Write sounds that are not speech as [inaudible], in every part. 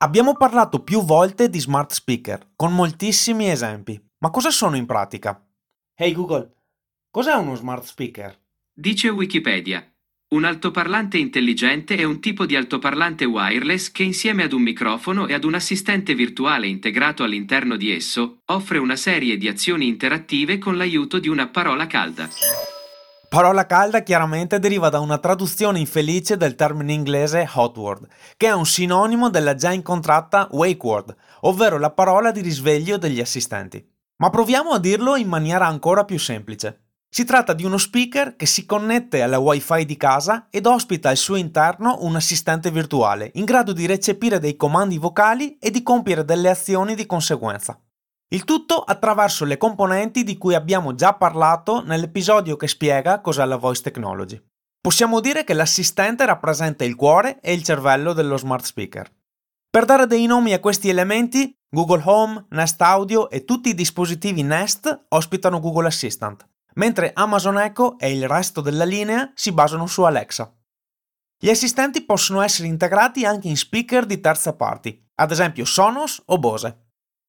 Abbiamo parlato più volte di smart speaker, con moltissimi esempi. Ma cosa sono in pratica? Hey Google, cos'è uno smart speaker? Dice Wikipedia. Un altoparlante intelligente è un tipo di altoparlante wireless che insieme ad un microfono e ad un assistente virtuale integrato all'interno di esso offre una serie di azioni interattive con l'aiuto di una parola calda. Parola calda chiaramente deriva da una traduzione infelice del termine inglese hot word, che è un sinonimo della già incontrata wake word, ovvero la parola di risveglio degli assistenti. Ma proviamo a dirlo in maniera ancora più semplice. Si tratta di uno speaker che si connette alla wifi di casa ed ospita al suo interno un assistente virtuale, in grado di recepire dei comandi vocali e di compiere delle azioni di conseguenza. Il tutto attraverso le componenti di cui abbiamo già parlato nell'episodio che spiega cos'è la voice technology. Possiamo dire che l'assistente rappresenta il cuore e il cervello dello smart speaker. Per dare dei nomi a questi elementi, Google Home, Nest Audio e tutti i dispositivi Nest ospitano Google Assistant, mentre Amazon Echo e il resto della linea si basano su Alexa. Gli assistenti possono essere integrati anche in speaker di terza parti, ad esempio Sonos o Bose.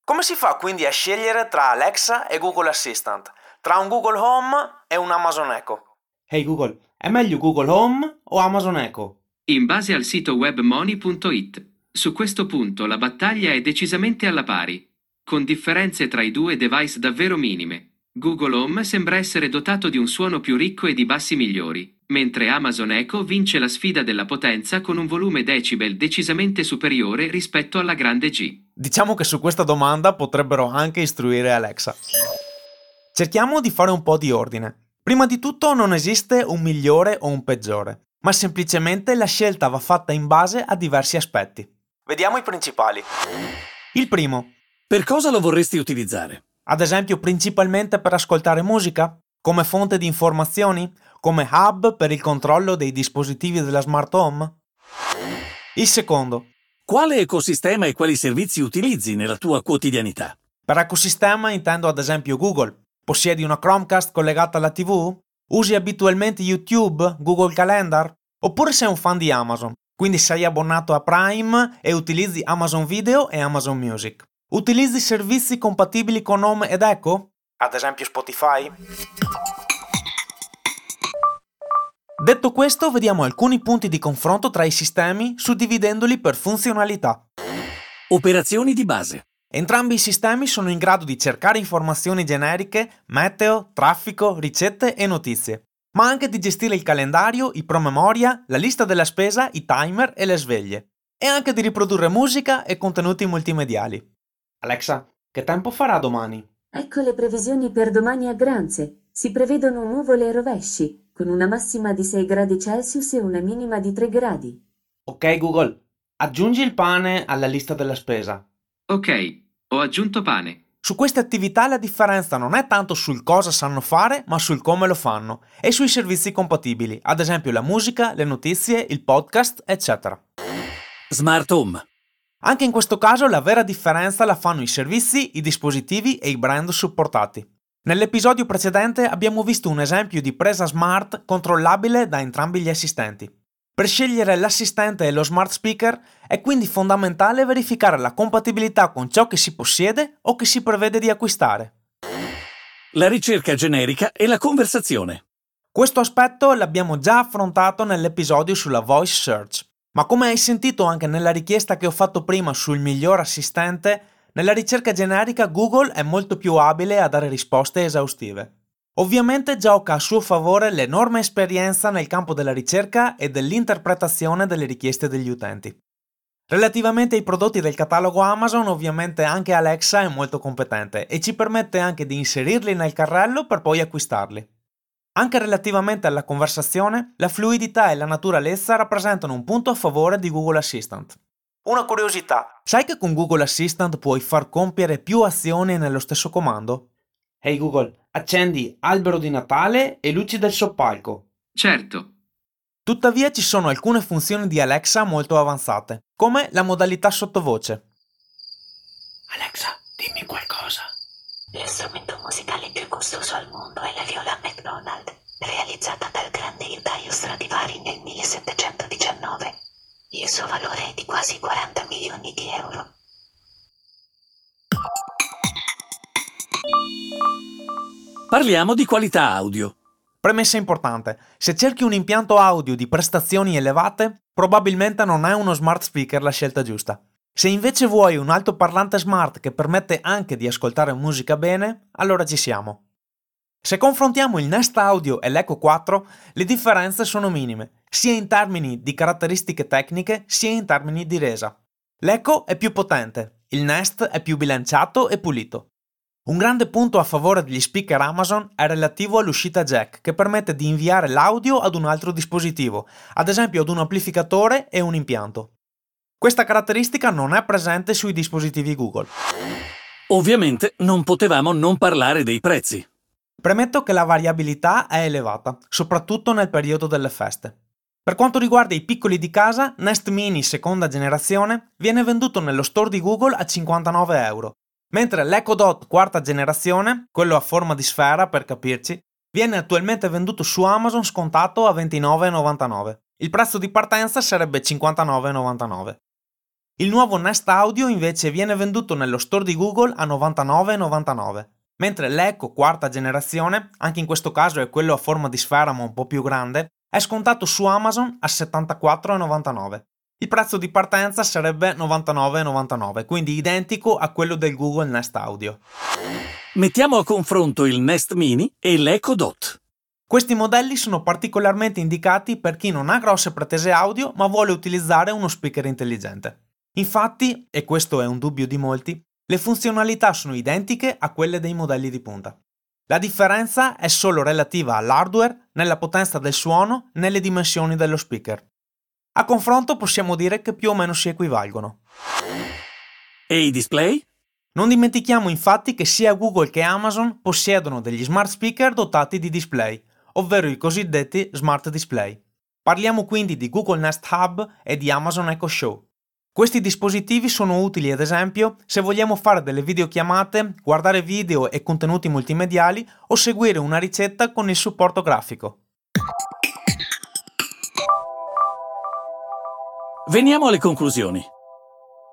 Come si fa quindi a scegliere tra Alexa e Google Assistant, tra un Google Home e un Amazon Echo? Hey Google, è meglio Google Home o Amazon Echo? In base al sito webmoney.it, su questo punto la battaglia è decisamente alla pari, con differenze tra i due device davvero minime. Google Home sembra essere dotato di un suono più ricco e di bassi migliori, mentre Amazon Echo vince la sfida della potenza con un volume decibel decisamente superiore rispetto alla grande G. Diciamo che su questa domanda potrebbero anche istruire Alexa. Cerchiamo di fare un po' di ordine. Prima di tutto non esiste un migliore o un peggiore, ma semplicemente la scelta va fatta in base a diversi aspetti. Vediamo i principali. Il primo, Per cosa lo vorresti utilizzare? Ad esempio principalmente per ascoltare musica, come fonte di informazioni, come hub per il controllo dei dispositivi della smart home. Il secondo, Quale ecosistema e quali servizi utilizzi nella tua quotidianità? Per ecosistema intendo ad esempio Google. Possiedi una Chromecast collegata alla TV? Usi abitualmente YouTube, Google Calendar? Oppure sei un fan di Amazon, quindi sei abbonato a Prime e utilizzi Amazon Video e Amazon Music. Utilizzi servizi compatibili con Home ed Echo? Ad esempio Spotify? Detto questo, vediamo alcuni punti di confronto tra i sistemi suddividendoli per funzionalità. Operazioni di base. Entrambi i sistemi sono in grado di cercare informazioni generiche, meteo, traffico, ricette e notizie, ma anche di gestire il calendario, i promemoria, la lista della spesa, i timer e le sveglie, e anche di riprodurre musica e contenuti multimediali. Alexa, che tempo farà domani? Ecco le previsioni per domani a Granze. Si prevedono nuvole e rovesci, con una massima di 6 gradi Celsius e una minima di 3 gradi. Ok Google, aggiungi il pane alla lista della spesa. Ok, ho aggiunto pane. Su queste attività la differenza non è tanto sul cosa sanno fare, ma sul come lo fanno e sui servizi compatibili, ad esempio la musica, le notizie, il podcast, eccetera. Smart Home. Anche in questo caso la vera differenza la fanno i servizi, i dispositivi e i brand supportati. Nell'episodio precedente abbiamo visto un esempio di presa smart controllabile da entrambi gli assistenti. Per scegliere l'assistente e lo smart speaker è quindi fondamentale verificare la compatibilità con ciò che si possiede o che si prevede di acquistare. La ricerca generica e la conversazione. Questo aspetto l'abbiamo già affrontato nell'episodio sulla voice search, ma come hai sentito anche nella richiesta che ho fatto prima sul miglior assistente, nella ricerca generica Google è molto più abile a dare risposte esaustive. Ovviamente gioca a suo favore l'enorme esperienza nel campo della ricerca e dell'interpretazione delle richieste degli utenti. Relativamente ai prodotti del catalogo Amazon, ovviamente anche Alexa è molto competente e ci permette anche di inserirli nel carrello per poi acquistarli. Anche relativamente alla conversazione, la fluidità e la naturalezza rappresentano un punto a favore di Google Assistant. Una curiosità, sai che con Google Assistant puoi far compiere più azioni nello stesso comando? Ehi hey Google, accendi albero di Natale e luci del soppalco. Certo. Tuttavia ci sono alcune funzioni di Alexa molto avanzate, come la modalità sottovoce. Lo strumento musicale più costoso al mondo è la viola McDonald, realizzata dal grande Dario Stradivari nel 1719. Il suo valore è di quasi 40 milioni di euro. Parliamo di qualità audio. Premessa importante, se cerchi un impianto audio di prestazioni elevate, probabilmente non è uno smart speaker la scelta giusta. Se invece vuoi un altoparlante smart che permette anche di ascoltare musica bene, allora ci siamo. Se confrontiamo il Nest Audio e l'Echo 4, le differenze sono minime, sia in termini di caratteristiche tecniche sia in termini di resa. L'Echo è più potente, il Nest è più bilanciato e pulito. Un grande punto a favore degli speaker Amazon è relativo all'uscita jack, che permette di inviare l'audio ad un altro dispositivo, ad esempio ad un amplificatore e un impianto. Questa caratteristica non è presente sui dispositivi Google. Ovviamente non potevamo non parlare dei prezzi. Premetto che la variabilità è elevata, soprattutto nel periodo delle feste. Per quanto riguarda i piccoli di casa, Nest Mini seconda generazione viene venduto nello store di Google a 59 euro, mentre l'Echo Dot quarta generazione, quello a forma di sfera per capirci, viene attualmente venduto su Amazon scontato a 29,99. Il prezzo di partenza sarebbe 59,99. Il nuovo Nest Audio invece viene venduto nello store di Google a 99,99, mentre l'Echo quarta generazione, anche in questo caso è quello a forma di sfera ma un po' più grande, è scontato su Amazon a 74,99. Il prezzo di partenza sarebbe 99,99, quindi identico a quello del Google Nest Audio. Mettiamo a confronto il Nest Mini e l'Echo Dot. Questi modelli sono particolarmente indicati per chi non ha grosse pretese audio ma vuole utilizzare uno speaker intelligente. Infatti, e questo è un dubbio di molti, le funzionalità sono identiche a quelle dei modelli di punta. La differenza è solo relativa all'hardware, nella potenza del suono, nelle dimensioni dello speaker. A confronto possiamo dire che più o meno si equivalgono. E i display? Non dimentichiamo infatti che sia Google che Amazon possiedono degli smart speaker dotati di display, ovvero i cosiddetti smart display. Parliamo quindi di Google Nest Hub e di Amazon Echo Show. Questi dispositivi sono utili ad esempio se vogliamo fare delle videochiamate, guardare video e contenuti multimediali o seguire una ricetta con il supporto grafico. Veniamo alle conclusioni.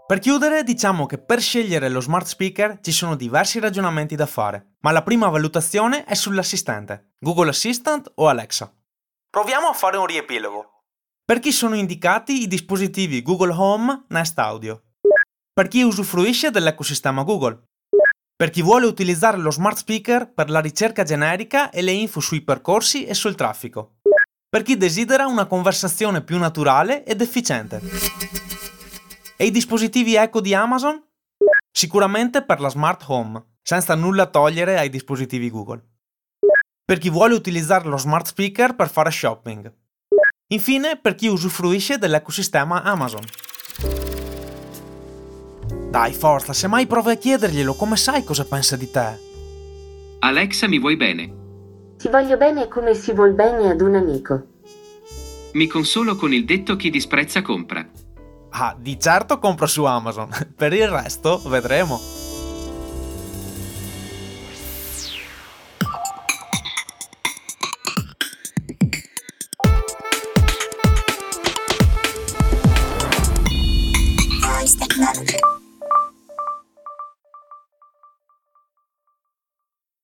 Per chiudere, diciamo che per scegliere lo smart speaker ci sono diversi ragionamenti da fare, ma la prima valutazione è sull'assistente, Google Assistant o Alexa. Proviamo a fare un riepilogo. Per chi sono indicati i dispositivi Google Home Nest Audio? Per chi usufruisce dell'ecosistema Google? Per chi vuole utilizzare lo smart speaker per la ricerca generica e le info sui percorsi e sul traffico? Per chi desidera una conversazione più naturale ed efficiente? E i dispositivi Echo di Amazon? Sicuramente per la smart home, senza nulla togliere ai dispositivi Google. Per chi vuole utilizzare lo smart speaker per fare shopping Infine, per chi usufruisce dell'ecosistema Amazon. Dai, forza, se mai provi a chiederglielo, come sai cosa pensa di te? Alexa, mi vuoi bene? Ti voglio bene come si vuol bene ad un amico. Mi consolo con il detto chi disprezza compra. Ah, di certo compro su Amazon. [laughs] per il resto, vedremo.